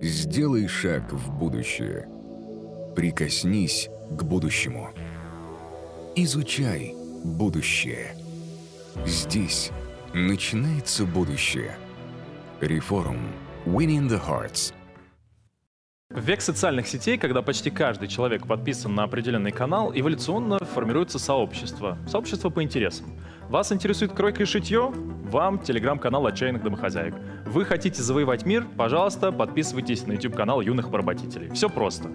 Сделай шаг в будущее. Прикоснись к будущему. Изучай будущее. Здесь начинается будущее. Реформ. Winning the Hearts. В век социальных сетей, когда почти каждый человек подписан на определенный канал, эволюционно формируется сообщество. Сообщество по интересам. Вас интересует кройка и шитье? Вам телеграм-канал отчаянных домохозяек. Вы хотите завоевать мир? Пожалуйста, подписывайтесь на YouTube-канал юных поработителей. Все просто.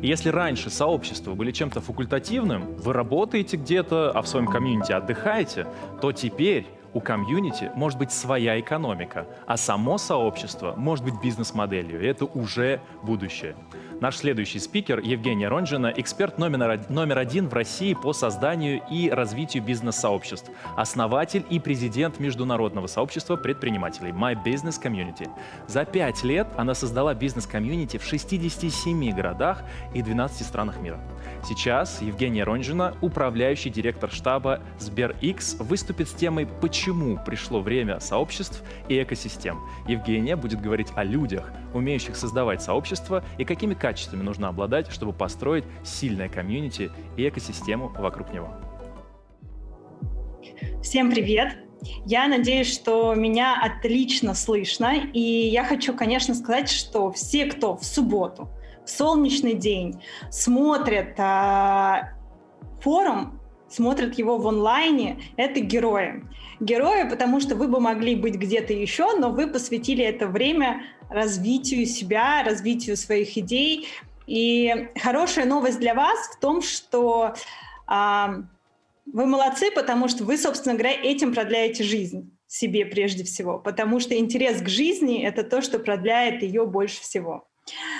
Если раньше сообщества были чем-то факультативным, вы работаете где-то, а в своем комьюнити отдыхаете, то теперь у комьюнити может быть своя экономика, а само сообщество может быть бизнес-моделью, и это уже будущее. Наш следующий спикер Евгения Ронжина, эксперт номер, номер один в России по созданию и развитию бизнес-сообществ, основатель и президент международного сообщества предпринимателей My Business Community. За пять лет она создала бизнес-комьюнити в 67 городах и 12 странах мира. Сейчас Евгения Ронжина, управляющий директор штаба SberX, выступит с темой «Почему пришло время сообществ и экосистем?». Евгения будет говорить о людях, умеющих создавать сообщества и какими качествами нужно обладать, чтобы построить сильное комьюнити и экосистему вокруг него. Всем привет! Я надеюсь, что меня отлично слышно. И я хочу, конечно, сказать, что все, кто в субботу солнечный день, смотрят а, форум, смотрят его в онлайне, это герои. Герои, потому что вы бы могли быть где-то еще, но вы посвятили это время развитию себя, развитию своих идей. И хорошая новость для вас в том, что а, вы молодцы, потому что вы, собственно говоря, этим продляете жизнь себе прежде всего, потому что интерес к жизни — это то, что продляет ее больше всего.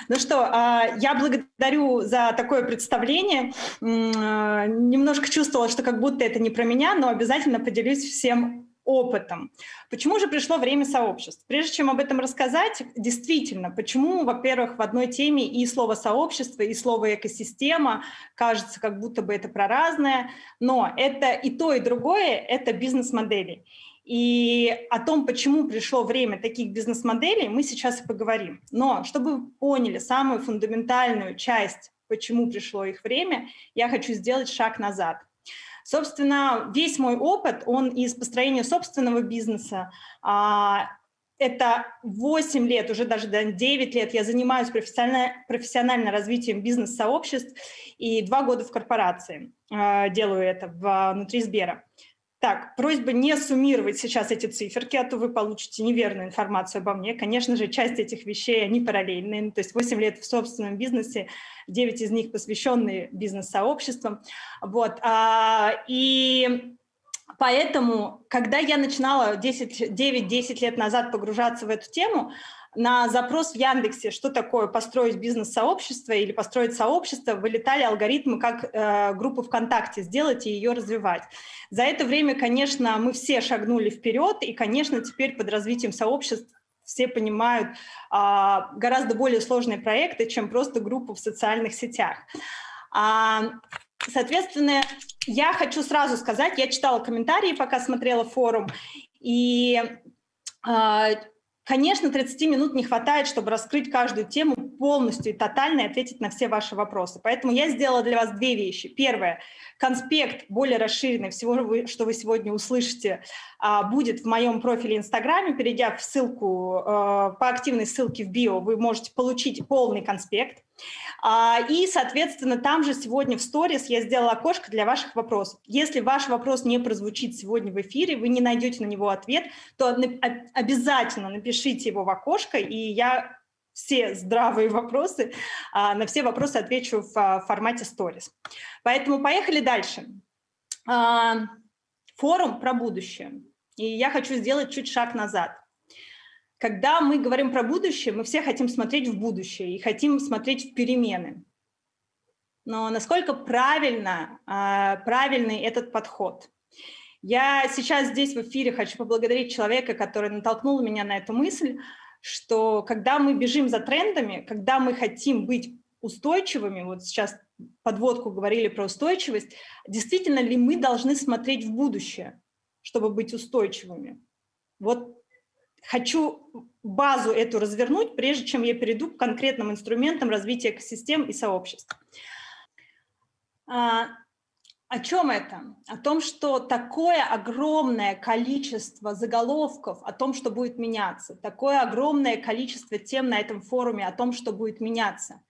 Ну что, а, я благодарю за такое представление. Немножко чувствовала, что как будто это не про меня, но обязательно поделюсь всем опытом. Почему же пришло время сообществ? Прежде чем об этом рассказать, действительно, почему, во-первых, в одной теме и слово сообщество, и слово экосистема кажется, как будто бы это про разное, но это и то, и другое — это бизнес-модели. И о том, почему пришло время таких бизнес-моделей, мы сейчас и поговорим. Но чтобы вы поняли самую фундаментальную часть, почему пришло их время, я хочу сделать шаг назад. Собственно, весь мой опыт, он из построения собственного бизнеса. А, это 8 лет, уже даже 9 лет я занимаюсь профессионально, профессионально развитием бизнес-сообществ и два года в корпорации а, делаю это внутри Сбера. Так, просьба не суммировать сейчас эти циферки, а то вы получите неверную информацию обо мне. Конечно же, часть этих вещей, они параллельные. Ну, то есть 8 лет в собственном бизнесе, 9 из них посвященные бизнес-сообществам. Вот. А, и Поэтому, когда я начинала 9-10 лет назад погружаться в эту тему, на запрос в Яндексе, что такое построить бизнес-сообщество или построить сообщество, вылетали алгоритмы как э, группу ВКонтакте, сделать и ее развивать. За это время, конечно, мы все шагнули вперед, и, конечно, теперь под развитием сообществ все понимают а, гораздо более сложные проекты, чем просто группу в социальных сетях. А, соответственно, я хочу сразу сказать, я читала комментарии, пока смотрела форум, и а, Конечно, 30 минут не хватает, чтобы раскрыть каждую тему полностью и тотально и ответить на все ваши вопросы. Поэтому я сделала для вас две вещи. Первое. Конспект более расширенный всего, что вы сегодня услышите, а, будет в моем профиле Инстаграме. Перейдя в ссылку, а, по активной ссылке в био, вы можете получить полный конспект. А, и, соответственно, там же сегодня в сторис я сделала окошко для ваших вопросов. Если ваш вопрос не прозвучит сегодня в эфире, вы не найдете на него ответ, то обязательно напишите его в окошко, и я все здравые вопросы, а, на все вопросы отвечу в а, формате сторис. Поэтому поехали дальше. Форум про будущее. И я хочу сделать чуть шаг назад. Когда мы говорим про будущее, мы все хотим смотреть в будущее и хотим смотреть в перемены. Но насколько правильно, а, правильный этот подход? Я сейчас здесь в эфире хочу поблагодарить человека, который натолкнул меня на эту мысль, что когда мы бежим за трендами, когда мы хотим быть устойчивыми, вот сейчас подводку говорили про устойчивость, действительно ли мы должны смотреть в будущее, чтобы быть устойчивыми? Вот хочу базу эту развернуть, прежде чем я перейду к конкретным инструментам развития экосистем и сообществ. А, о чем это? О том, что такое огромное количество заголовков о том, что будет меняться, такое огромное количество тем на этом форуме о том, что будет меняться.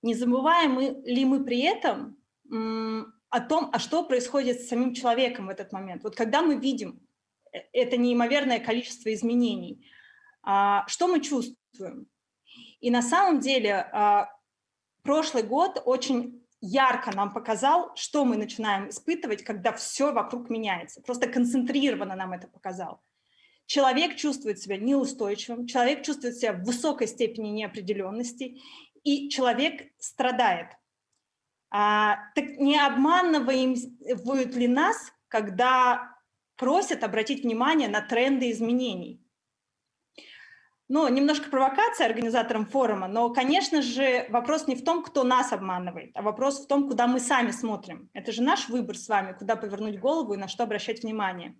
Не забываем ли мы при этом о том, а что происходит с самим человеком в этот момент? Вот когда мы видим это неимоверное количество изменений, а, что мы чувствуем? И на самом деле а, прошлый год очень ярко нам показал, что мы начинаем испытывать, когда все вокруг меняется. Просто концентрированно нам это показал. Человек чувствует себя неустойчивым, человек чувствует себя в высокой степени неопределенности, и человек страдает. А, так не обманывают ли нас, когда просят обратить внимание на тренды изменений? ну, немножко провокация организаторам форума, но, конечно же, вопрос не в том, кто нас обманывает, а вопрос в том, куда мы сами смотрим. Это же наш выбор с вами, куда повернуть голову и на что обращать внимание.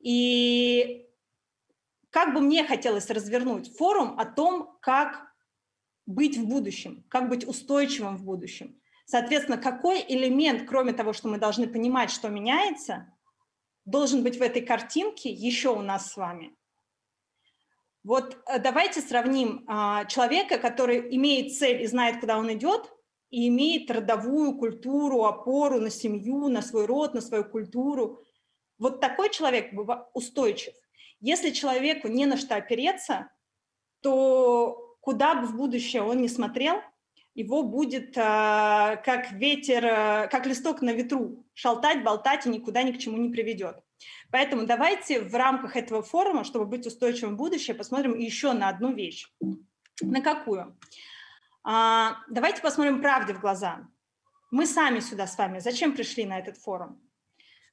И как бы мне хотелось развернуть форум о том, как быть в будущем, как быть устойчивым в будущем. Соответственно, какой элемент, кроме того, что мы должны понимать, что меняется, должен быть в этой картинке еще у нас с вами – вот э, давайте сравним а, человека, который имеет цель и знает, куда он идет, и имеет родовую культуру, опору на семью, на свой род, на свою культуру. Вот такой человек устойчив. Если человеку не на что опереться, то куда бы в будущее он не смотрел, его будет э, как ветер, э, как листок на ветру, шалтать, болтать и никуда ни к чему не приведет. Поэтому давайте в рамках этого форума, чтобы быть устойчивым в будущее, посмотрим еще на одну вещь. На какую? А, давайте посмотрим правде в глаза. Мы сами сюда с вами зачем пришли на этот форум?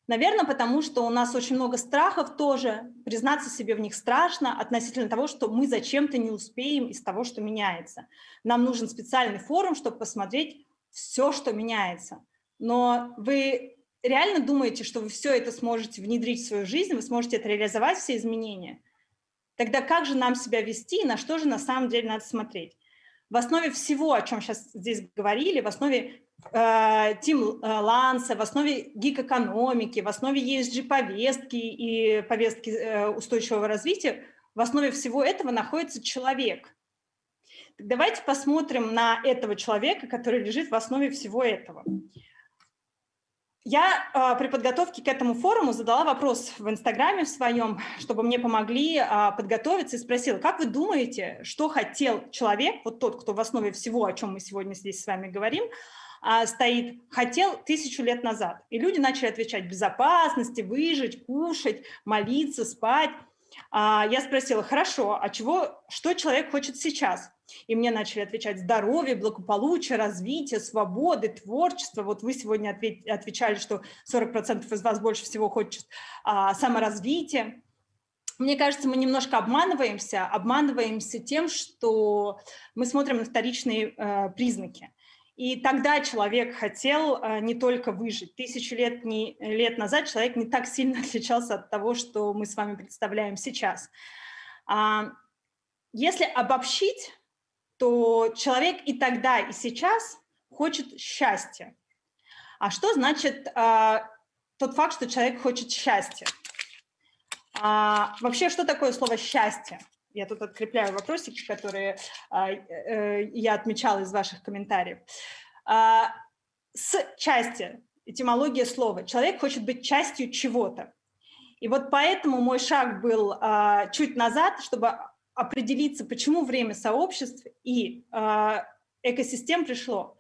Наверное, потому что у нас очень много страхов тоже, признаться себе в них страшно относительно того, что мы зачем-то не успеем из того, что меняется. Нам нужен специальный форум, чтобы посмотреть все, что меняется. Но вы реально думаете, что вы все это сможете внедрить в свою жизнь, вы сможете это реализовать, все изменения, тогда как же нам себя вести и на что же на самом деле надо смотреть? В основе всего, о чем сейчас здесь говорили, в основе Тим э, Ланса, в основе гик-экономики, в основе ESG-повестки и повестки э, устойчивого развития, в основе всего этого находится человек. Давайте посмотрим на этого человека, который лежит в основе всего этого. Я э, при подготовке к этому форуму задала вопрос в Инстаграме в своем, чтобы мне помогли э, подготовиться и спросила, как вы думаете, что хотел человек, вот тот, кто в основе всего, о чем мы сегодня здесь с вами говорим, э, стоит, хотел тысячу лет назад. И люди начали отвечать безопасности, выжить, кушать, молиться, спать. Э, я спросила, хорошо, а чего, что человек хочет сейчас? И мне начали отвечать здоровье, благополучие, развитие, свободы, творчество. Вот вы сегодня отвечали, что 40% из вас больше всего хочет а, саморазвития. Мне кажется, мы немножко обманываемся, обманываемся тем, что мы смотрим на вторичные э, признаки. И тогда человек хотел э, не только выжить. Тысячу лет, не, лет назад человек не так сильно отличался от того, что мы с вами представляем сейчас. А, если обобщить, то человек и тогда, и сейчас хочет счастья. А что значит а, тот факт, что человек хочет счастья? А, вообще, что такое слово счастье? Я тут открепляю вопросики, которые а, э, я отмечала из ваших комментариев. А, с части, этимология слова. Человек хочет быть частью чего-то. И вот поэтому мой шаг был а, чуть назад, чтобы определиться, почему время сообществ и э, экосистем пришло.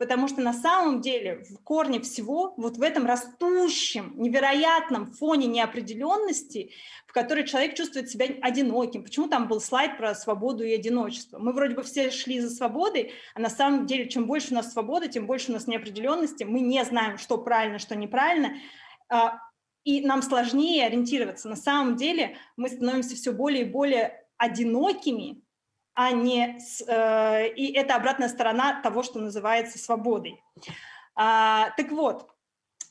Потому что на самом деле в корне всего, вот в этом растущем, невероятном фоне неопределенности, в которой человек чувствует себя одиноким. Почему там был слайд про свободу и одиночество? Мы вроде бы все шли за свободой, а на самом деле чем больше у нас свободы, тем больше у нас неопределенности. Мы не знаем, что правильно, что неправильно. А, и нам сложнее ориентироваться. На самом деле мы становимся все более и более одинокими, а не... С, э, и это обратная сторона того, что называется свободой. А, так вот,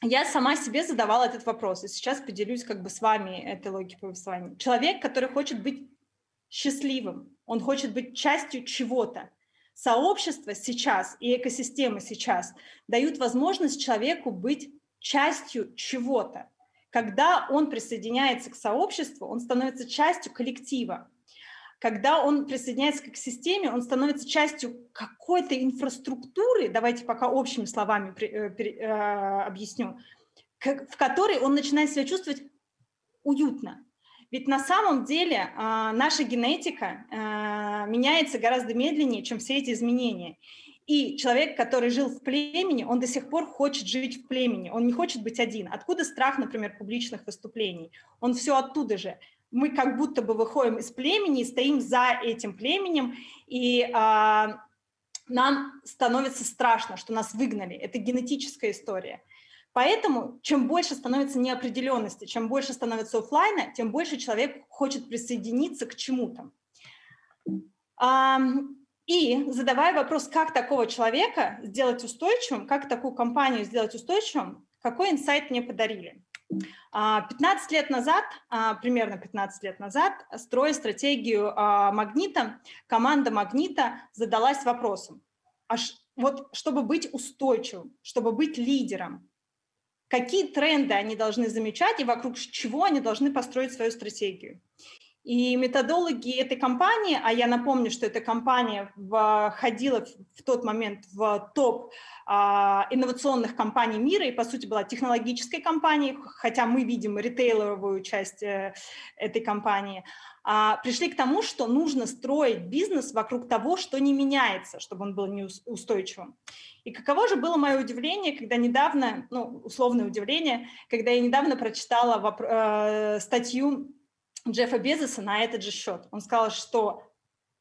я сама себе задавала этот вопрос, и сейчас поделюсь как бы с вами этой логикой повествования. Человек, который хочет быть счастливым, он хочет быть частью чего-то. Сообщество сейчас и экосистема сейчас дают возможность человеку быть частью чего-то. Когда он присоединяется к сообществу, он становится частью коллектива. Когда он присоединяется к системе, он становится частью какой-то инфраструктуры, давайте пока общими словами э, э, объясню, в которой он начинает себя чувствовать уютно. Ведь на самом деле э, наша генетика э, меняется гораздо медленнее, чем все эти изменения. И человек, который жил в племени, он до сих пор хочет жить в племени, он не хочет быть один. Откуда страх, например, публичных выступлений? Он все оттуда же. Мы как будто бы выходим из племени, стоим за этим племенем, и а, нам становится страшно, что нас выгнали. Это генетическая история. Поэтому чем больше становится неопределенности, чем больше становится офлайна, тем больше человек хочет присоединиться к чему-то. И задавая вопрос, как такого человека сделать устойчивым, как такую компанию сделать устойчивым, какой инсайт мне подарили. 15 а, лет назад, а, примерно 15 лет назад, строя стратегию а, Магнита, команда Магнита задалась вопросом, а вот чтобы быть устойчивым, чтобы быть лидером, какие тренды они должны замечать и вокруг чего они должны построить свою стратегию. И методологи этой компании, а я напомню, что эта компания входила в тот момент в топ а, инновационных компаний мира и, по сути, была технологической компанией, хотя мы видим ритейловую часть э, этой компании, а, пришли к тому, что нужно строить бизнес вокруг того, что не меняется, чтобы он был неустойчивым. И каково же было мое удивление, когда недавно, ну, условное удивление, когда я недавно прочитала э, статью Джеффа Безоса на этот же счет. Он сказал, что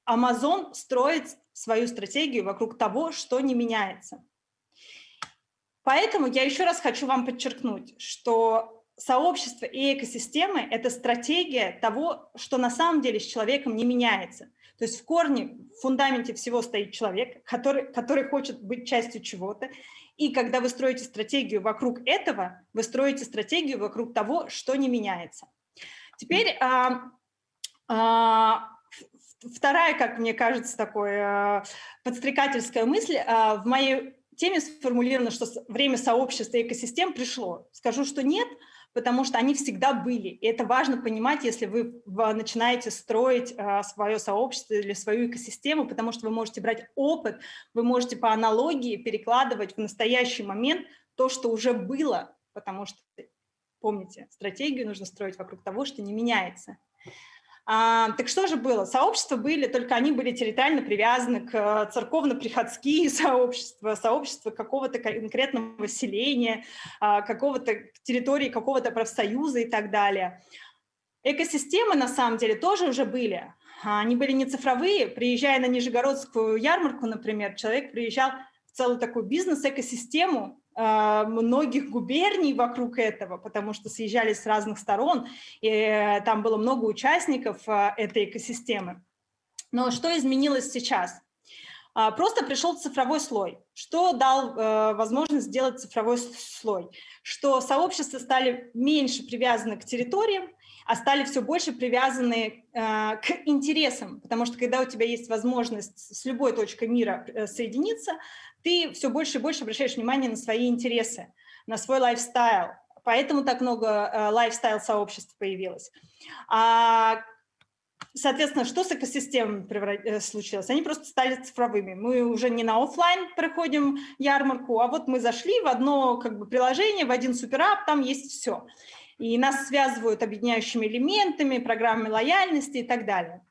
Amazon строит свою стратегию вокруг того, что не меняется. Поэтому я еще раз хочу вам подчеркнуть, что сообщество и экосистемы – это стратегия того, что на самом деле с человеком не меняется. То есть в корне, в фундаменте всего стоит человек, который, который хочет быть частью чего-то. И когда вы строите стратегию вокруг этого, вы строите стратегию вокруг того, что не меняется. Теперь а, а, вторая, как мне кажется, такая подстрекательская мысль. А, в моей теме сформулировано, что время сообщества и экосистем пришло. Скажу, что нет, потому что они всегда были. И это важно понимать, если вы начинаете строить свое сообщество или свою экосистему, потому что вы можете брать опыт, вы можете по аналогии перекладывать в настоящий момент то, что уже было, потому что Помните, стратегию нужно строить вокруг того, что не меняется. А, так что же было? Сообщества были, только они были территориально привязаны к церковно-приходские сообщества, сообщества какого-то конкретного селения, а, какого-то территории, какого-то профсоюза и так далее. Экосистемы, на самом деле, тоже уже были. Они были не цифровые. Приезжая на Нижегородскую ярмарку, например, человек приезжал в целую такую бизнес-экосистему, многих губерний вокруг этого, потому что съезжались с разных сторон, и э, там было много участников а, этой экосистемы. Но что изменилось сейчас? А, просто пришел цифровой слой. Что дал э, возможность сделать цифровой слой? Что сообщества стали меньше привязаны к территориям, а стали все больше привязаны э, к интересам, потому что когда у тебя есть возможность с любой точкой мира соединиться, ты все больше и больше обращаешь внимание на свои интересы, на свой лайфстайл. Поэтому так много э, лайфстайл-сообществ появилось. А, соответственно, что с экосистемами э, случилось? Они просто стали цифровыми. Мы уже не на офлайн проходим ярмарку, а вот мы зашли в одно как бы, приложение, в один суперап, там есть все. И нас связывают объединяющими элементами, программами лояльности и так далее.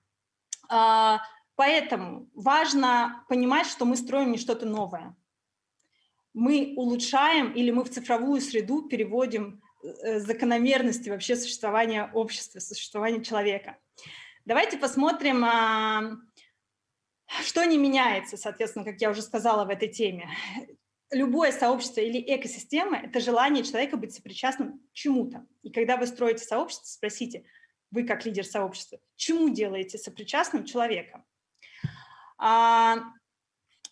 А, Поэтому важно понимать, что мы строим не что-то новое. Мы улучшаем или мы в цифровую среду переводим э, закономерности вообще существования общества, существования человека. Давайте посмотрим, а, что не меняется, соответственно, как я уже сказала в этой теме. Любое сообщество или экосистема – это желание человека быть сопричастным чему-то. И когда вы строите сообщество, спросите, вы как лидер сообщества, чему делаете сопричастным человека? А,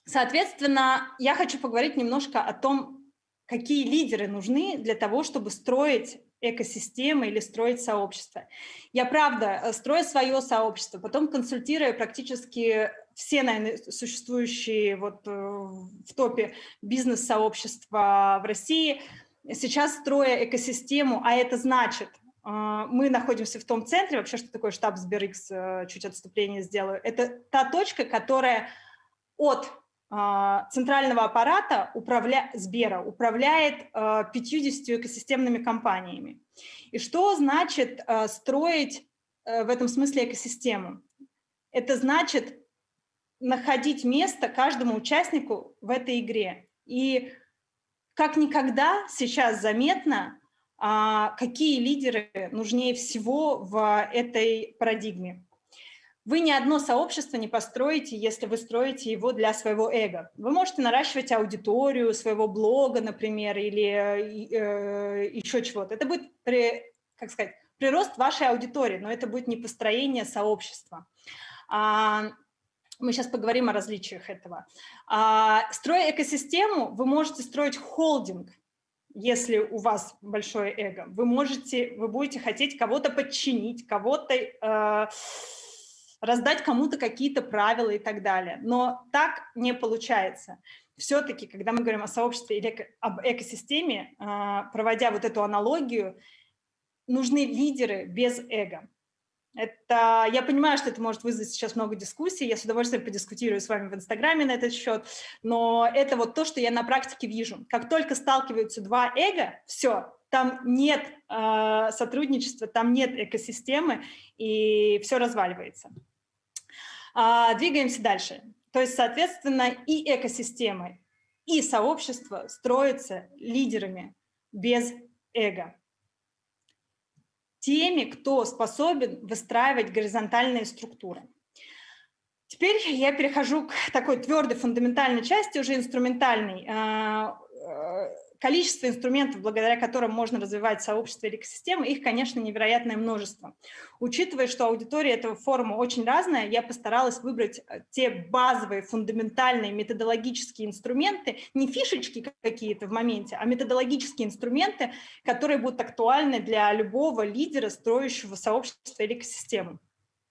соответственно, я хочу поговорить немножко о том, какие лидеры нужны для того, чтобы строить экосистемы или строить сообщество. Я, правда, строю свое сообщество, потом консультирую практически все, наверное, существующие вот э, в топе бизнес-сообщества в России, сейчас строя экосистему, а это значит, э, мы находимся в том центре, вообще, что такое штаб SberX, чуть отступление сделаю, это та точка, которая от центрального аппарата управля... Сбера управляет 50 а, экосистемными компаниями. И что значит строить в этом смысле экосистему? Это значит находить место каждому участнику в этой игре. И как никогда сейчас заметно, какие лидеры нужнее всего в этой парадигме. Вы ни одно сообщество не построите, если вы строите его для своего эго. Вы можете наращивать аудиторию своего блога, например, или э, еще чего-то. Это будет, при, как сказать, прирост вашей аудитории, но это будет не построение сообщества. А, мы сейчас поговорим о различиях этого. А, строя экосистему, вы можете строить холдинг, если у вас большое эго. Вы можете, вы будете хотеть кого-то подчинить, кого-то... Э, раздать кому-то какие-то правила и так далее. Но так не получается. Все-таки, когда мы говорим о сообществе или об экосистеме, а, проводя вот эту аналогию, нужны лидеры без эго. Это, я понимаю, что это может вызвать сейчас много дискуссий, я с удовольствием подискутирую с вами в Инстаграме на этот счет, но это вот то, что я на практике вижу. Как только сталкиваются два эго, все, там нет э, сотрудничества, там нет экосистемы, и все разваливается. А, двигаемся дальше. То есть, соответственно, и экосистемы, и сообщество строятся лидерами без эго. Теми, кто способен выстраивать горизонтальные структуры. Теперь я перехожу к такой твердой фундаментальной части, уже инструментальной. Количество инструментов, благодаря которым можно развивать сообщество или экосистемы, их, конечно, невероятное множество. Учитывая, что аудитория этого форума очень разная, я постаралась выбрать э, те базовые, фундаментальные методологические инструменты, не фишечки какие-то в моменте, а методологические инструменты, которые будут актуальны для любого лидера, строящего сообщество или экосистему.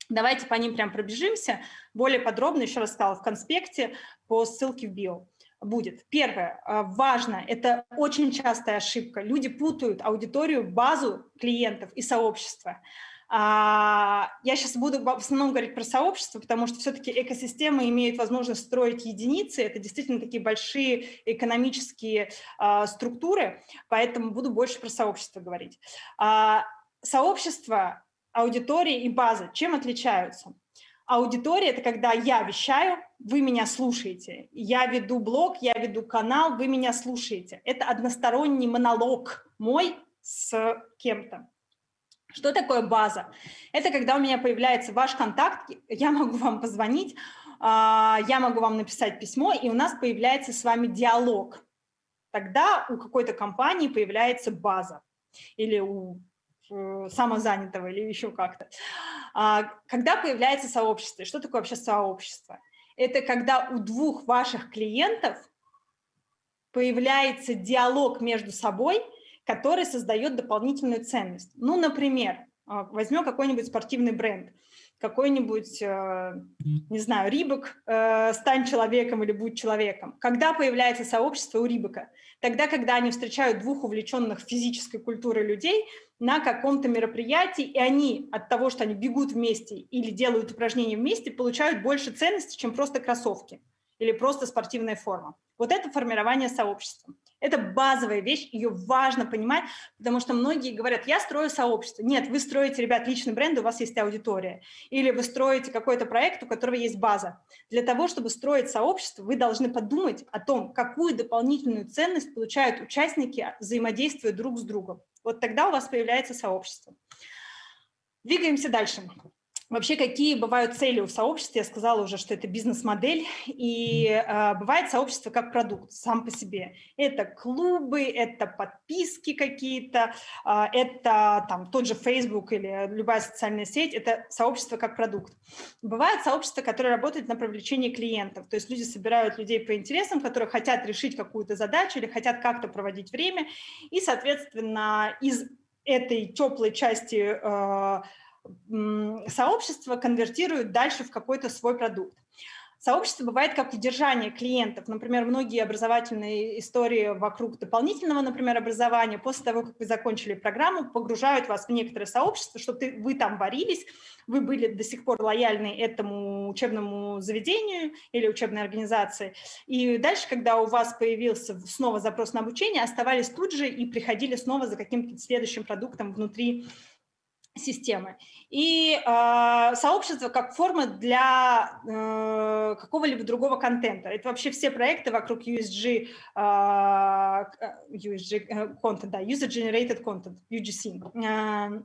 Давайте по ним прям пробежимся. Более подробно, еще раз сказала, в конспекте по ссылке в био будет. Первое, а, важно, это очень частая ошибка. Люди путают аудиторию, базу клиентов и сообщество. А, я сейчас буду в основном говорить про сообщество, потому что все-таки экосистемы имеют возможность строить единицы. Это действительно такие большие экономические а, структуры, поэтому буду больше про сообщество говорить. Сообщество, аудитория и база чем отличаются? Аудитория – это когда я вещаю, вы меня слушаете. Я веду блог, я веду канал, вы меня слушаете. Это односторонний монолог мой с кем-то. Что такое база? Это когда у меня появляется ваш контакт, я могу вам позвонить, а, я могу вам написать письмо, и у нас появляется с вами диалог. Тогда у какой-то компании появляется база или у самозанятого или еще как-то. А, когда появляется сообщество, что такое вообще сообщество? Это когда у двух ваших клиентов появляется диалог между собой, который создает дополнительную ценность. Ну, например, а, возьмем какой-нибудь спортивный бренд, какой-нибудь, э, не знаю, Рибок, э, стань человеком или будь человеком. Когда появляется сообщество у Рибока? Тогда, когда они встречают двух увлеченных физической культурой людей на каком-то мероприятии, и они от того, что они бегут вместе или делают упражнения вместе, получают больше ценности, чем просто кроссовки или просто спортивная форма. Вот это формирование сообщества. Это базовая вещь, ее важно понимать, потому что многие говорят, я строю сообщество. Нет, вы строите, ребят, личный бренд, у вас есть аудитория. Или вы строите какой-то проект, у которого есть база. Для того, чтобы строить сообщество, вы должны подумать о том, какую дополнительную ценность получают участники, взаимодействуя друг с другом. Вот тогда у вас появляется сообщество. Двигаемся дальше. Вообще, какие бывают цели у сообщества? Я сказала уже, что это бизнес-модель, и э, бывает сообщество как продукт сам по себе. Это клубы, это подписки какие-то, э, это там тот же Facebook или любая социальная сеть, это сообщество как продукт. Бывает сообщество, которое работает на привлечение клиентов, то есть люди собирают людей по интересам, которые хотят решить какую-то задачу или хотят как-то проводить время, и, соответственно, из этой теплой части э, сообщества конвертируют дальше в какой-то свой продукт. Сообщество бывает как удержание клиентов. Например, многие образовательные истории вокруг дополнительного, например, образования, после того, как вы закончили программу, погружают вас в некоторое сообщество, чтобы ты, вы там варились, вы были до сих пор лояльны этому учебному заведению или учебной организации. И дальше, когда у вас появился снова запрос на обучение, оставались тут же и приходили снова за каким-то следующим продуктом внутри системы. И э, сообщество как форма для э, какого-либо другого контента. Это вообще все проекты вокруг USG, э, USG э, content, да, User Generated Content, UGC. Э,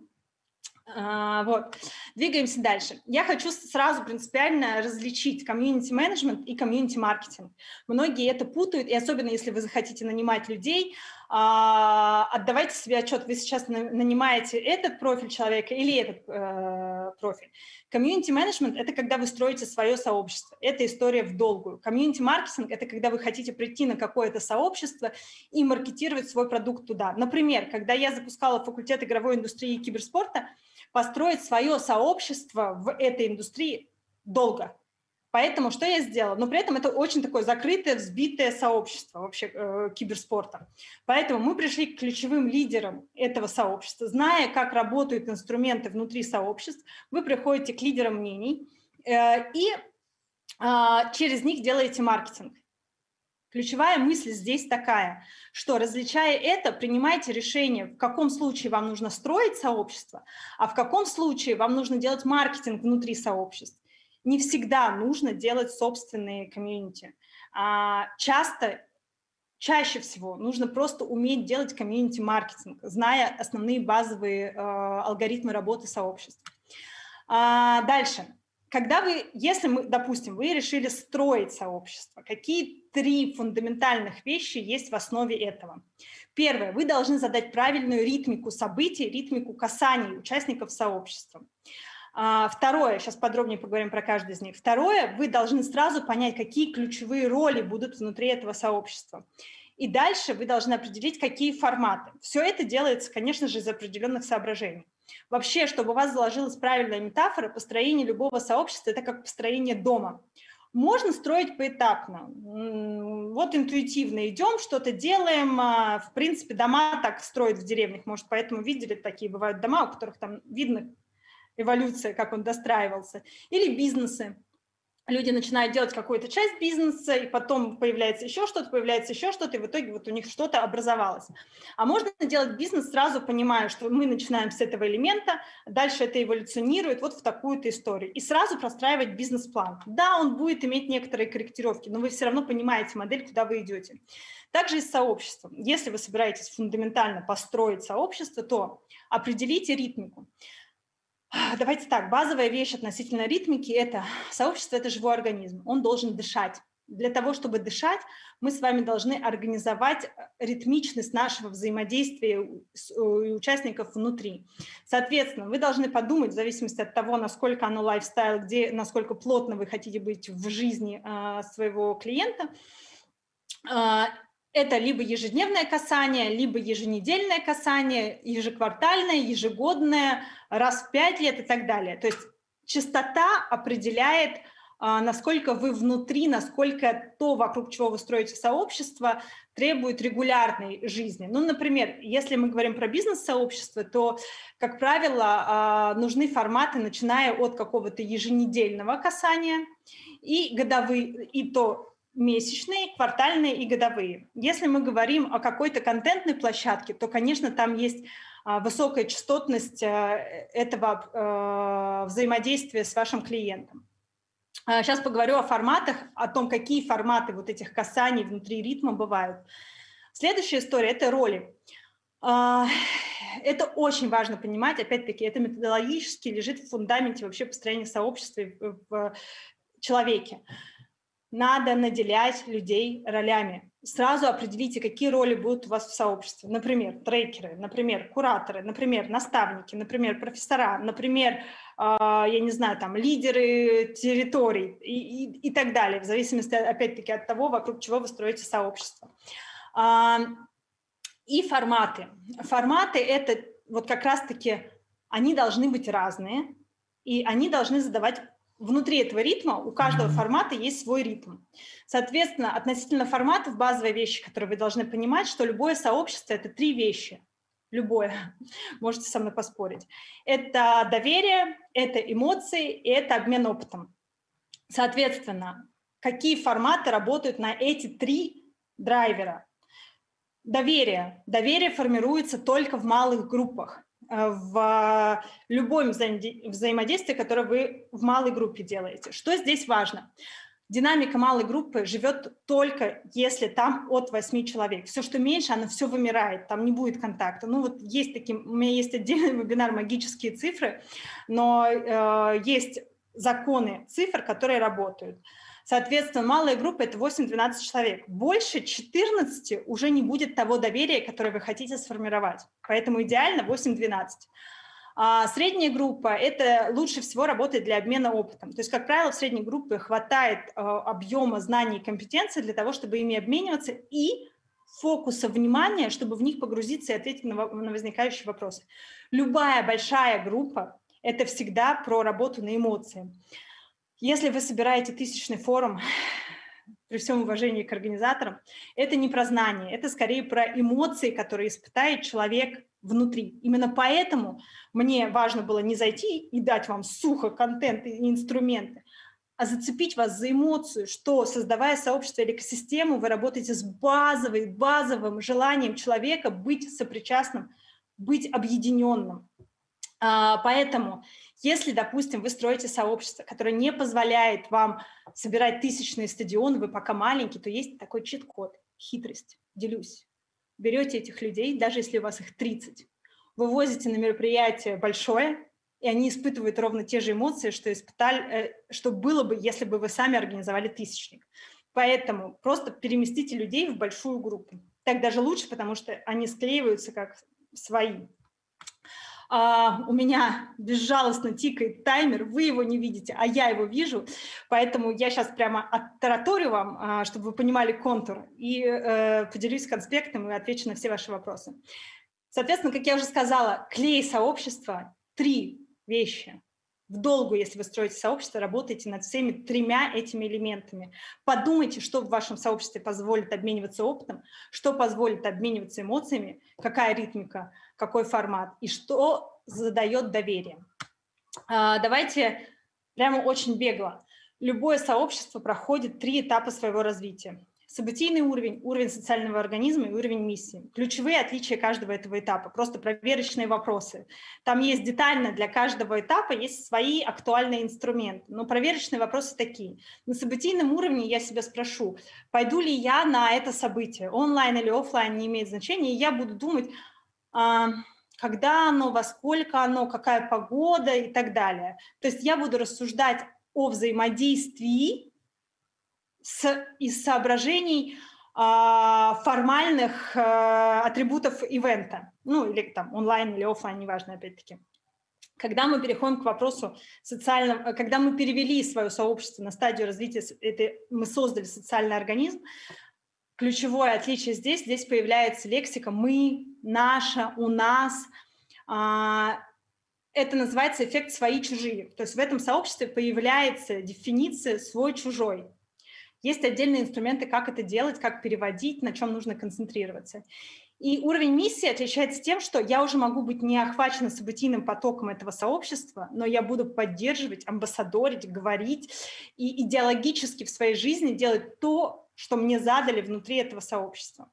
а, вот. Двигаемся дальше. Я хочу сразу принципиально различить комьюнити-менеджмент и комьюнити-маркетинг. Многие это путают, и особенно если вы захотите нанимать людей, а, отдавайте себе отчет, вы сейчас нанимаете этот профиль человека или этот э, профиль. Комьюнити-менеджмент – это когда вы строите свое сообщество. Это история в долгую. Комьюнити-маркетинг – это когда вы хотите прийти на какое-то сообщество и маркетировать свой продукт туда. Например, когда я запускала факультет игровой индустрии и киберспорта – построить свое сообщество в этой индустрии долго. Поэтому что я сделала? Но при этом это очень такое закрытое, взбитое сообщество вообще э, киберспорта. Поэтому мы пришли к ключевым лидерам этого сообщества. Зная, как работают инструменты внутри сообществ, вы приходите к лидерам мнений э, и э, через них делаете маркетинг. Ключевая мысль здесь такая, что различая это, принимайте решение, в каком случае вам нужно строить сообщество, а в каком случае вам нужно делать маркетинг внутри сообществ. Не всегда нужно делать собственные комьюнити. А часто, чаще всего нужно просто уметь делать комьюнити-маркетинг, зная основные базовые э, алгоритмы работы сообществ. А, дальше когда вы, если мы, допустим, вы решили строить сообщество, какие три фундаментальных вещи есть в основе этого? Первое, вы должны задать правильную ритмику событий, ритмику касаний участников сообщества. А, второе, сейчас подробнее поговорим про каждый из них. Второе, вы должны сразу понять, какие ключевые роли будут внутри этого сообщества. И дальше вы должны определить, какие форматы. Все это делается, конечно же, из определенных соображений. Вообще, чтобы у вас заложилась правильная метафора, построение любого сообщества – это как построение дома. Можно строить поэтапно. Вот интуитивно идем, что-то делаем. А, в принципе, дома так строят в деревнях. Может, поэтому видели такие бывают дома, у которых там видно эволюция, как он достраивался. Или бизнесы люди начинают делать какую-то часть бизнеса, и потом появляется еще что-то, появляется еще что-то, и в итоге вот у них что-то образовалось. А можно делать бизнес сразу понимая, что мы начинаем с этого элемента, дальше это эволюционирует вот в такую-то историю, и сразу простраивать бизнес-план. Да, он будет иметь некоторые корректировки, но вы все равно понимаете модель, куда вы идете. Также и с сообществом. Если вы собираетесь фундаментально построить сообщество, то определите ритмику. Давайте так, базовая вещь относительно ритмики – это сообщество – это живой организм, он должен дышать. Для того, чтобы дышать, мы с вами должны организовать э, ритмичность нашего взаимодействия у участников внутри. Соответственно, вы должны подумать, в зависимости от того, насколько оно лайфстайл, где, насколько плотно вы хотите быть в жизни э, своего клиента, э, это либо ежедневное касание, либо еженедельное касание, ежеквартальное, ежегодное, раз в пять лет и так далее. То есть частота определяет, а, насколько вы внутри, насколько то, вокруг чего вы строите сообщество, требует регулярной жизни. Ну, например, если мы говорим про бизнес-сообщество, то, как правило, а, нужны форматы, начиная от какого-то еженедельного касания и годовые, и то месячные, квартальные и годовые. Если мы говорим о какой-то контентной площадке, то, конечно, там есть а, высокая частотность а, этого а, взаимодействия с вашим клиентом. Сейчас поговорю о форматах, о том, какие форматы вот этих касаний внутри ритма бывают. Следующая история – это роли. Это очень важно понимать, опять-таки, это методологически лежит в фундаменте вообще построения сообщества в человеке надо наделять людей ролями. Сразу определите, какие роли будут у вас в сообществе. Например, трекеры, например, кураторы, например, наставники, например, профессора, например, э, я не знаю, там, лидеры территорий и, и, и так далее, в зависимости, опять-таки, от того, вокруг чего вы строите сообщество. Э, и форматы. Форматы – это вот как раз-таки они должны быть разные, и они должны задавать внутри этого ритма у каждого формата есть свой ритм. Соответственно, относительно форматов базовая вещь, которую вы должны понимать, что любое сообщество – это три вещи. Любое. Можете со мной поспорить. Это доверие, это эмоции и это обмен опытом. Соответственно, какие форматы работают на эти три драйвера? Доверие. Доверие формируется только в малых группах. Э, в любом взаимодействии, которое вы в малой группе делаете. Что здесь важно? Динамика малой группы живет только если там от 8 человек. Все, что меньше, оно все вымирает, там не будет контакта. Ну вот есть такие, у меня есть отдельный вебинар «Магические цифры», но э, есть законы цифр, которые работают. Соответственно, малая группа – это 8-12 человек. Больше 14 уже не будет того доверия, которое вы хотите сформировать. Поэтому идеально 8-12. А средняя группа – это лучше всего работает для обмена опытом. То есть, как правило, в средней группе хватает э, объема знаний и компетенций для того, чтобы ими обмениваться и фокуса внимания, чтобы в них погрузиться и ответить на, на возникающие вопросы. Любая большая группа – это всегда про работу на эмоции. Если вы собираете тысячный форум, при всем уважении к организаторам, это не про знание, это скорее про эмоции, которые испытает человек внутри. Именно поэтому мне важно было не зайти и дать вам сухо контент и инструменты, а зацепить вас за эмоцию, что, создавая сообщество или экосистему, вы работаете с базовой, базовым желанием человека быть сопричастным, быть объединенным. А, поэтому если, допустим, вы строите сообщество, которое не позволяет вам собирать тысячные стадионы, вы пока маленький, то есть такой чит-код, хитрость, делюсь. Берете этих людей, даже если у вас их 30, вывозите на мероприятие большое, и они испытывают ровно те же эмоции, что, испытали, э, что было бы, если бы вы сами организовали тысячник. Поэтому просто переместите людей в большую группу. Так даже лучше, потому что они склеиваются как свои а, у меня безжалостно тикает таймер, вы его не видите, а я его вижу, поэтому я сейчас прямо оттараторю вам, а, чтобы вы понимали контур, и э, поделюсь конспектом и отвечу на все ваши вопросы. Соответственно, как я уже сказала, клей сообщества – три вещи в долгу, если вы строите сообщество, работаете над всеми тремя этими элементами. Подумайте, что в вашем сообществе позволит обмениваться опытом, что позволит обмениваться эмоциями, какая ритмика, какой формат и что задает доверие. А, давайте прямо очень бегло. Любое сообщество проходит три этапа своего развития событийный уровень, уровень социального организма и уровень миссии. Ключевые отличия каждого этого этапа, просто проверочные вопросы. Там есть детально для каждого этапа есть свои актуальные инструменты, но проверочные вопросы такие. На событийном уровне я себя спрошу, пойду ли я на это событие, онлайн или офлайн, не имеет значения, и я буду думать, когда оно, во сколько оно, какая погода и так далее. То есть я буду рассуждать о взаимодействии с, из соображений э, формальных э, атрибутов ивента, ну или там онлайн или офлайн, неважно, опять-таки. Когда мы переходим к вопросу социального, когда мы перевели свое сообщество на стадию развития, это мы создали социальный организм, ключевое отличие здесь, здесь появляется лексика «мы», «наша», «у нас», а, это называется эффект «свои-чужие». То есть в этом сообществе появляется дефиниция «свой-чужой». Есть отдельные инструменты, как это делать, как переводить, на чем нужно концентрироваться. И уровень миссии отличается тем, что я уже могу быть не охвачена событийным потоком этого сообщества, но я буду поддерживать, амбассадорить, говорить и идеологически в своей жизни делать то, что мне задали внутри этого сообщества.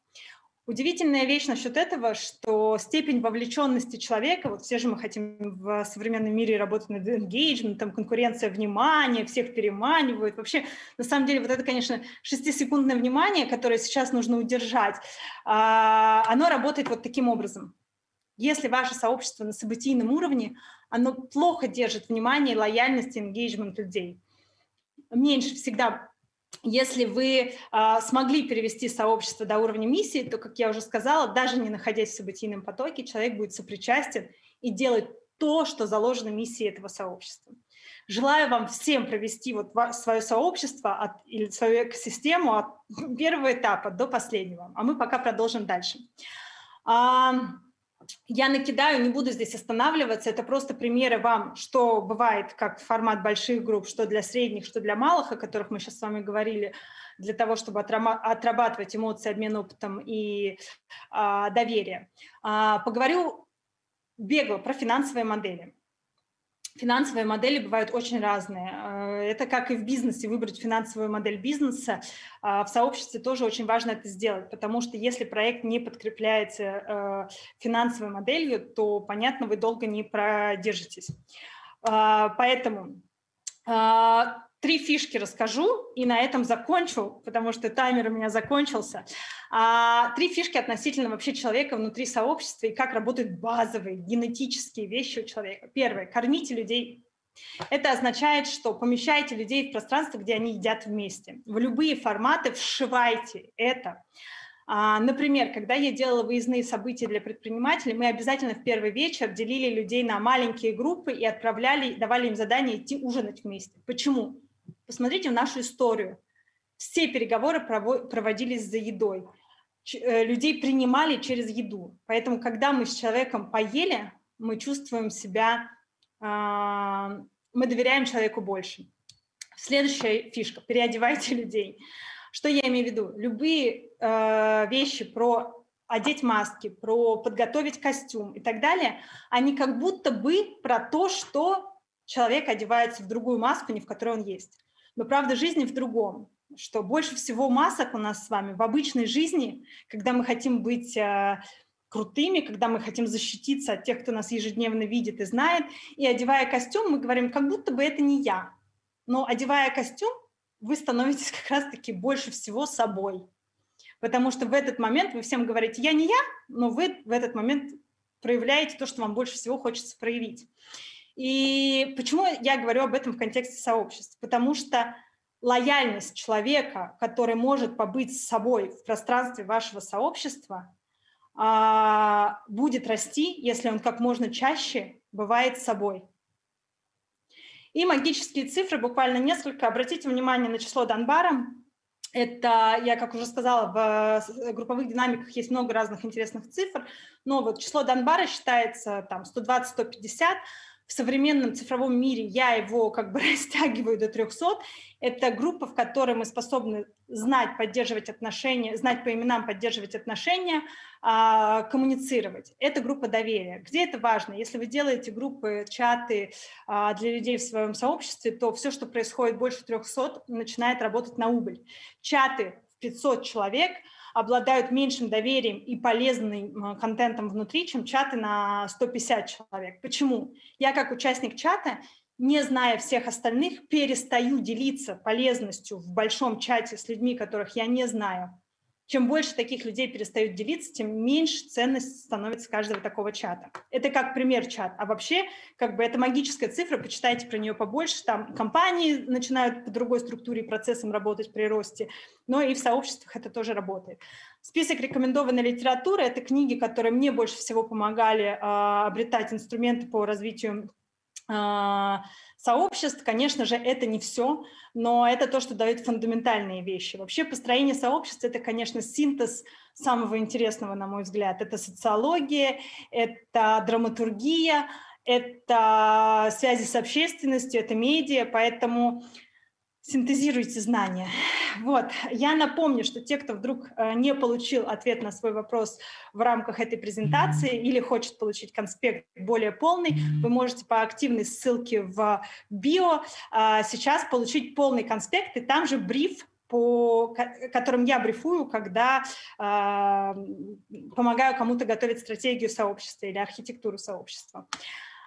Удивительная вещь насчет этого, что степень вовлеченности человека, вот все же мы хотим в современном мире работать над engagement, конкуренция внимания, всех переманивают. Вообще, на самом деле, вот это, конечно, шестисекундное внимание, которое сейчас нужно удержать, а, оно работает вот таким образом. Если ваше сообщество на событийном уровне, оно плохо держит внимание, лояльность, engagement людей. Меньше всегда если вы э, смогли перевести сообщество до уровня миссии, то, как я уже сказала, даже не находясь в событийном потоке, человек будет сопричастен и делать то, что заложено миссией этого сообщества. Желаю вам всем провести вот свое сообщество от, или свою экосистему от первого этапа до последнего. А мы пока продолжим дальше. А, я накидаю, не буду здесь останавливаться, это просто примеры вам, что бывает как формат больших групп, что для средних, что для малых, о которых мы сейчас с вами говорили, для того, чтобы отрабатывать эмоции, обмен опытом и а, доверие. А, поговорю бегло про финансовые модели. Финансовые модели бывают очень разные. Э, это как и в бизнесе, выбрать финансовую модель бизнеса. А в сообществе тоже очень важно это сделать, потому что если проект не подкрепляется э, финансовой моделью, то, понятно, вы долго не продержитесь. А, поэтому а, три фишки расскажу и на этом закончу, потому что таймер у меня закончился. А, три фишки относительно вообще человека внутри сообщества и как работают базовые генетические вещи у человека. Первое. Кормите людей. Это означает, что помещайте людей в пространство, где они едят вместе. В любые форматы вшивайте это. А, например, когда я делала выездные события для предпринимателей, мы обязательно в первый вечер делили людей на маленькие группы и отправляли, давали им задание идти ужинать вместе. Почему? Посмотрите в нашу историю. Все переговоры проводились за едой. Э, людей принимали через еду. Поэтому, когда мы с человеком поели, мы чувствуем себя, а, мы доверяем человеку больше. Следующая фишка – переодевайте людей. Что я имею в виду? Любые э, вещи про одеть маски, про подготовить костюм и так далее, они как будто бы про то, что человек одевается в другую маску, не в которой он есть. Но правда жизни в другом, что больше всего масок у нас с вами в обычной жизни, когда мы хотим быть э, крутыми, когда мы хотим защититься от тех, кто нас ежедневно видит и знает, и одевая костюм, мы говорим, как будто бы это не я. Но одевая костюм, вы становитесь как раз-таки больше всего собой. Потому что в этот момент вы всем говорите, я не я, но вы в этот момент проявляете то, что вам больше всего хочется проявить. И почему я говорю об этом в контексте сообщества? Потому что лояльность человека, который может побыть с собой в пространстве вашего сообщества, а, будет расти, если он как можно чаще бывает с собой. И магические цифры, буквально несколько. Обратите внимание на число Донбара. Это, я как уже сказала, в групповых динамиках есть много разных интересных цифр, но вот число Донбара считается там 120-150, в современном цифровом мире я его как бы растягиваю до 300. Это группа, в которой мы способны знать, поддерживать отношения, знать по именам, поддерживать отношения, а, коммуницировать. Это группа доверия. Где это важно? Если вы делаете группы, чаты а, для людей в своем сообществе, то все, что происходит больше 300, начинает работать на убыль. Чаты в 500 человек – обладают меньшим доверием и полезным контентом внутри, чем чаты на 150 человек. Почему? Я как участник чата, не зная всех остальных, перестаю делиться полезностью в большом чате с людьми, которых я не знаю чем больше таких людей перестают делиться, тем меньше ценность становится каждого такого чата. Это как пример чат. А вообще, как бы это магическая цифра, почитайте про нее побольше. Там компании начинают по другой структуре и процессам работать при росте, но и в сообществах это тоже работает. Список рекомендованной литературы – это книги, которые мне больше всего помогали э, обретать инструменты по развитию э, сообществ. Конечно же, это не все, но это то, что дает фундаментальные вещи. Вообще построение сообществ – это, конечно, синтез самого интересного, на мой взгляд. Это социология, это драматургия, это связи с общественностью, это медиа, поэтому синтезируйте знания. Вот, я напомню, что те, кто вдруг э, не получил ответ на свой вопрос в рамках этой презентации или хочет получить конспект более полный, вы можете по активной ссылке в био э, сейчас получить полный конспект, и там же бриф по которым я брифую, когда э, помогаю кому-то готовить стратегию сообщества или архитектуру сообщества.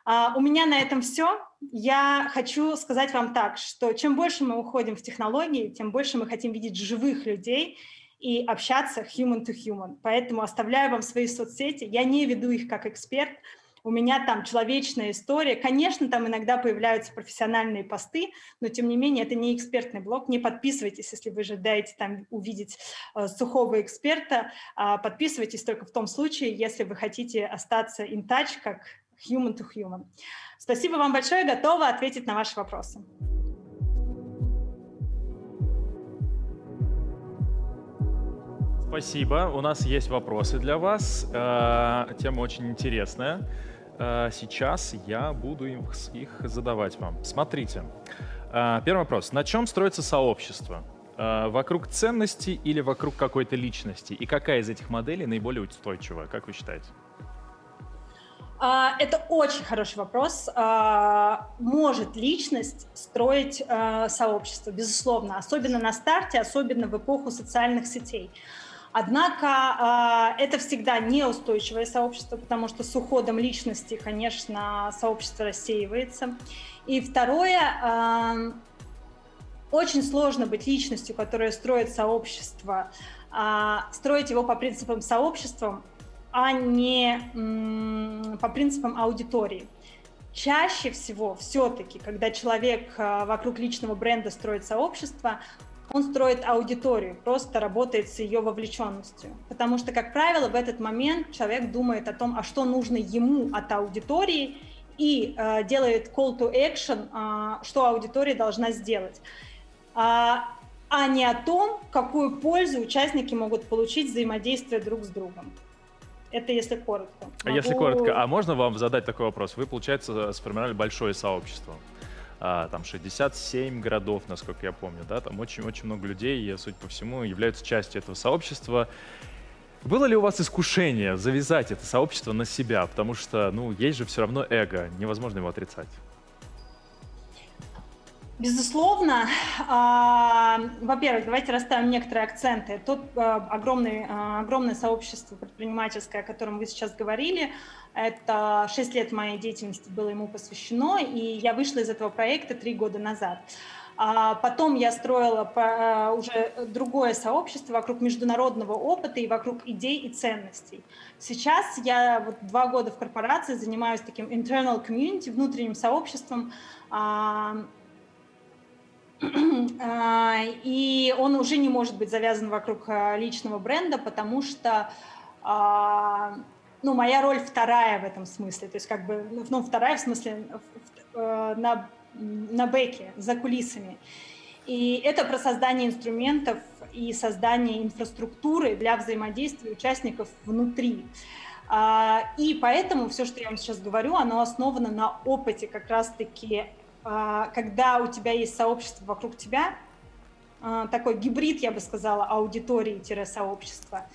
Uh, у меня на этом все. Я хочу сказать вам так, что чем больше мы уходим в технологии, тем больше мы хотим видеть живых людей и общаться human to human. Поэтому оставляю вам свои соцсети. Я не веду их как эксперт. У меня там человечная история. Конечно, там иногда появляются профессиональные посты, но тем не менее это не экспертный блог. Не подписывайтесь, если вы ожидаете там увидеть э, сухого эксперта. А подписывайтесь только в том случае, если вы хотите остаться in touch, как human to human. Спасибо вам большое, готова ответить на ваши вопросы. Спасибо. У нас есть вопросы для вас. Э, тема очень интересная. Э, сейчас я буду их задавать вам. Смотрите. Э, первый вопрос. На чем строится сообщество? Вокруг ценностей или вокруг какой-то личности? И какая из этих моделей наиболее устойчивая? Как вы считаете? А, это очень хороший вопрос. А, может личность строить а, сообщество, безусловно, особенно на старте, особенно в эпоху социальных сетей. Однако это всегда неустойчивое сообщество, потому что с уходом личности, конечно, сообщество рассеивается. И второе, очень сложно быть личностью, которая строит сообщество, строить его по принципам сообщества, а не по принципам аудитории. Чаще всего все-таки, когда человек а, вокруг личного бренда строит сообщество, он строит аудиторию, просто работает с ее вовлеченностью. Потому что, как правило, в этот момент человек думает о том, а что нужно ему от аудитории, и э, делает call to action, э, что аудитория должна сделать. А, а не о том, какую пользу участники могут получить, взаимодействуя друг с другом. Это если коротко. Могу... А если коротко, а можно вам задать такой вопрос? Вы, получается, сформировали большое сообщество. А, там 67 городов, насколько я помню, да, там очень-очень много людей, и, судя по всему, являются частью этого сообщества. Было ли у вас искушение завязать это сообщество на себя? Потому что, ну, есть же все равно эго, невозможно его отрицать. Безусловно, а, во-первых, давайте расставим некоторые акценты. Тут а, огромный, а, огромное сообщество предпринимательское, о котором вы сейчас говорили, это 6 лет моей деятельности было ему посвящено, и я вышла из этого проекта 3 года назад. А потом я строила уже другое сообщество вокруг международного опыта и вокруг идей и ценностей. Сейчас я вот два года в корпорации занимаюсь таким internal community, внутренним сообществом, А, и он уже не может быть завязан вокруг а, личного бренда, потому что а, ну, моя роль вторая в этом смысле, то есть как бы, ну, вторая в смысле э, на, на бэке, за кулисами. И это про создание инструментов и создание инфраструктуры для взаимодействия участников внутри. И поэтому все, что я вам сейчас говорю, оно основано на опыте как раз-таки а, когда у тебя есть сообщество вокруг тебя, а, такой гибрид, я бы сказала, аудитории-сообщества,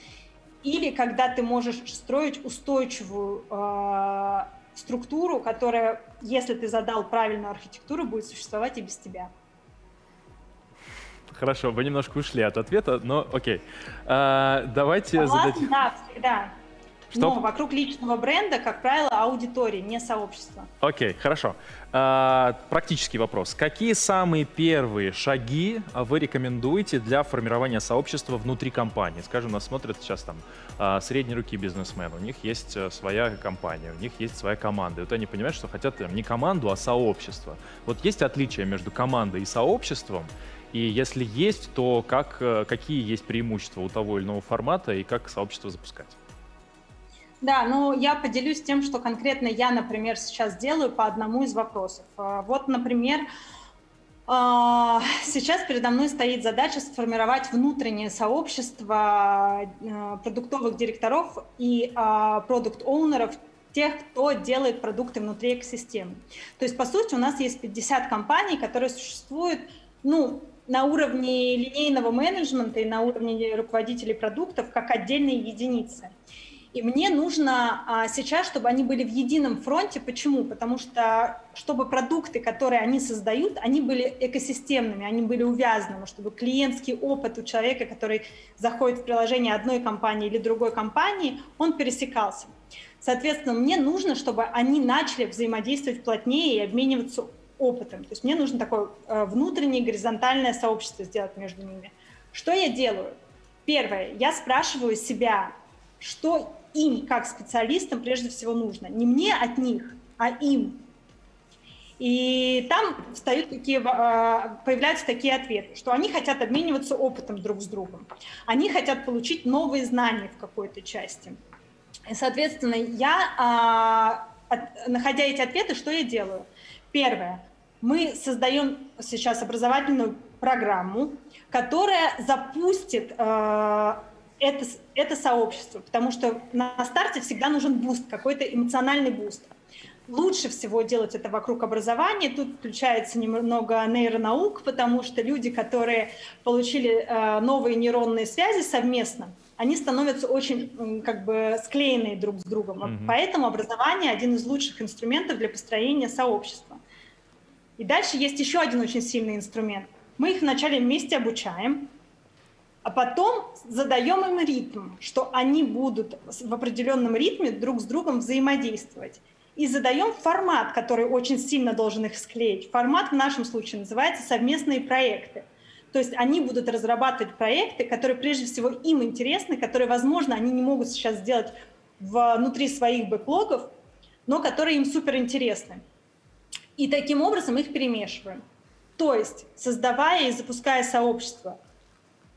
или когда ты можешь строить устойчивую а, структуру, которая, если ты задал правильную архитектуру, будет существовать и без тебя. Хорошо, вы немножко ушли от ответа, но окей. А, давайте Согласна, задать... Да, всегда. Что? Но вокруг личного бренда, как правило, аудитория, не сообщество. Окей, хорошо. А, практический вопрос. Какие самые первые шаги вы рекомендуете для формирования сообщества внутри компании? Скажем, нас смотрят сейчас там а, средние руки бизнесмены, у них есть э, своя компания, у них есть своя команда. И вот они понимают, что хотят там, не команду, а сообщество. Вот есть отличие между командой и сообществом? И если есть, то как, э, какие есть преимущества у того или иного формата и как сообщество запускать? Да, ну я поделюсь тем, что конкретно я, например, сейчас делаю по одному из вопросов. А, вот, например, а, Сейчас передо мной стоит задача сформировать внутреннее сообщество а, продуктовых директоров и продукт-оунеров, тех, кто делает продукты внутри экосистемы. То есть, по сути, у нас есть 50 компаний, которые существуют ну, на уровне линейного менеджмента и на уровне руководителей продуктов как отдельные единицы. И мне нужно а, сейчас, чтобы они были в едином фронте. Почему? Потому что чтобы продукты, которые они создают, они были экосистемными, они были увязаны, чтобы клиентский опыт у человека, который заходит в приложение одной компании или другой компании, он пересекался. Соответственно, мне нужно, чтобы они начали взаимодействовать плотнее и обмениваться опытом. То есть мне нужно такое э, внутреннее горизонтальное сообщество сделать между ними. Что я делаю? Первое, я спрашиваю себя, что им, как специалистам, прежде всего нужно. Не мне от них, а им. И там встают такие, а, появляются такие ответы, что они хотят обмениваться опытом друг с другом. Они хотят получить новые знания в какой-то части. И, соответственно, я, а, находя эти ответы, что я делаю? Первое. Мы создаем сейчас образовательную программу, которая запустит а, это, это сообщество, потому что на старте всегда нужен буст, какой-то эмоциональный буст. Лучше всего делать это вокруг образования. Тут включается немного нейронаук, потому что люди, которые получили э, новые нейронные связи совместно, они становятся очень как бы склеенные друг с другом. Mm-hmm. Поэтому образование один из лучших инструментов для построения сообщества. И дальше есть еще один очень сильный инструмент. Мы их вначале вместе обучаем, а потом задаем им ритм, что они будут в определенном ритме друг с другом взаимодействовать. И задаем формат, который очень сильно должен их склеить. Формат в нашем случае называется совместные проекты. То есть они будут разрабатывать проекты, которые прежде всего им интересны, которые, возможно, они не могут сейчас сделать внутри своих бэклогов, но которые им супер интересны. И таким образом их перемешиваем. То есть, создавая и запуская сообщество,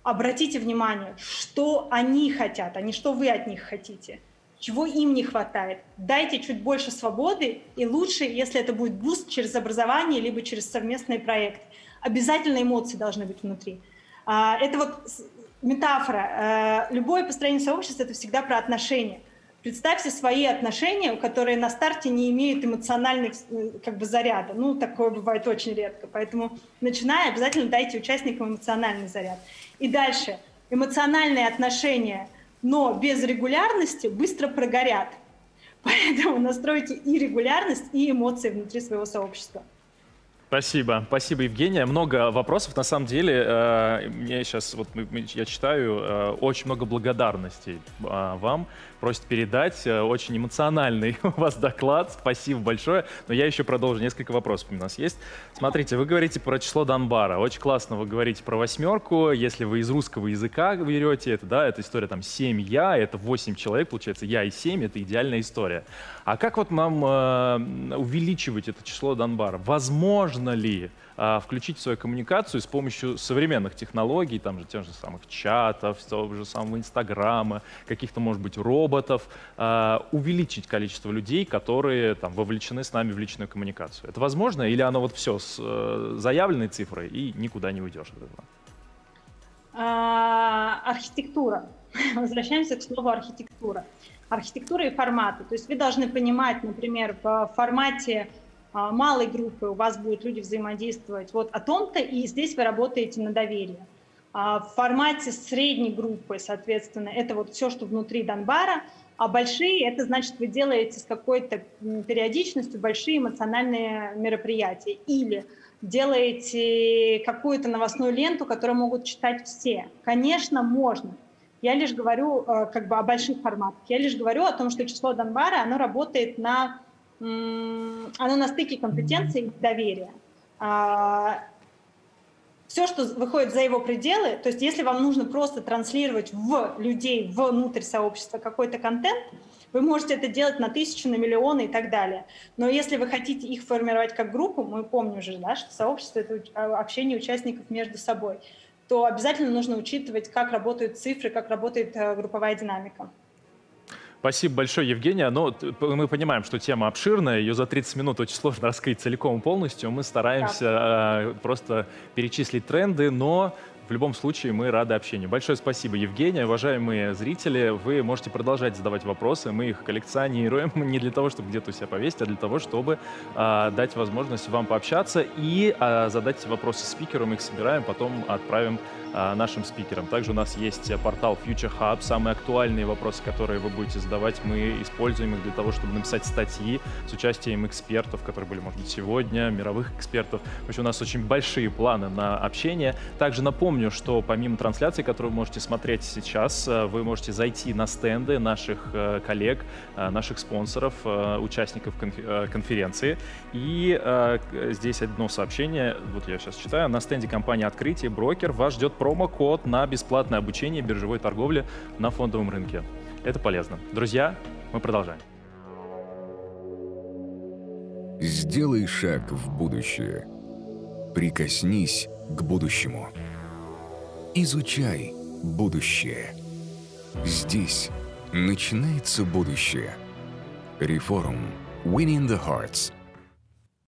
обратите внимание, что они хотят, а не что вы от них хотите, чего им не хватает. Дайте чуть больше свободы, и лучше, если это будет boost через образование, либо через совместный проект. Обязательно эмоции должны быть внутри. А, это вот метафора. Э, любое построение сообщества – это всегда про отношения. Представьте свои отношения, которые на старте не имеют эмоциональных э, как бы, заряда. Ну, такое бывает очень редко. Поэтому, начиная, обязательно дайте участникам эмоциональный заряд. И дальше. Эмоциональные отношения, но без регулярности, быстро прогорят. Поэтому настройте и регулярность, и эмоции внутри своего сообщества. Спасибо, спасибо, Евгения. Много вопросов. На самом деле, э, мне сейчас вот я читаю э, очень много благодарностей э, вам просит передать. Э, очень эмоциональный у вас доклад. Спасибо большое. Но я еще продолжу. Несколько вопросов у нас есть. Смотрите, вы говорите про число Донбара. Очень классно вы говорите про восьмерку. Если вы из русского языка берете это, да, это история там 7 я, это 8 человек, получается, я и 7, это идеальная история. А как вот нам э, увеличивать это число Донбара? Возможно ли а, включить в свою коммуникацию с помощью современных технологий, там же тех же самых чатов, того же самого Инстаграма, каких-то, может быть, роботов, а, увеличить количество людей, которые там вовлечены с нами в личную коммуникацию. Это возможно или оно вот все с э, заявленной цифрой и никуда не уйдешь от этого? А, архитектура. Возвращаемся к слову архитектура. Архитектура и форматы. То есть вы должны понимать, например, в формате малой группы у вас будут люди взаимодействовать вот о том-то, и здесь вы работаете на доверие. А в формате средней группы, соответственно, это вот все, что внутри Донбара, а большие, это значит, вы делаете с какой-то периодичностью большие эмоциональные мероприятия. Или делаете какую-то новостную ленту, которую могут читать все. Конечно, можно. Я лишь говорю э, как бы о больших форматах. Я лишь говорю о том, что число Донбара, оно работает на оно на стыке компетенции и доверия. А, Все, что выходит за его пределы, то есть если вам нужно просто транслировать в людей, внутрь сообщества какой-то контент, вы можете это делать на тысячу, на миллионы и так далее. Но если вы хотите их формировать как группу, мы помним же, да, что сообщество — это а, общение участников между собой, то обязательно нужно учитывать, как работают цифры, как работает э, групповая динамика. Спасибо большое, Евгения. Ну, мы понимаем, что тема обширная, ее за 30 минут очень сложно раскрыть целиком и полностью. Мы стараемся да. просто перечислить тренды, но в любом случае, мы рады общению. Большое спасибо, Евгения. Уважаемые зрители, вы можете продолжать задавать вопросы. Мы их коллекционируем не для того, чтобы где-то у себя повесить, а для того, чтобы а, дать возможность вам пообщаться и а, задать вопросы спикеру. Мы их собираем, потом отправим а, нашим спикерам. Также у нас есть портал Future Hub. Самые актуальные вопросы, которые вы будете задавать, мы используем их для того, чтобы написать статьи с участием экспертов, которые были, может быть, сегодня, мировых экспертов. В общем, у нас очень большие планы на общение. Также напомню, что помимо трансляции, которую вы можете смотреть сейчас, э, вы можете зайти на стенды наших э, коллег, э, наших спонсоров, участников конференции. И здесь одно сообщение, вот я сейчас читаю. На стенде компании «Открытие» брокер вас ждет промокод на бесплатное обучение биржевой торговли на фондовом рынке. Это полезно. Друзья, мы продолжаем. Сделай шаг в будущее. Прикоснись к будущему. Изучай будущее. Здесь начинается будущее. Реформ. Winning the Hearts.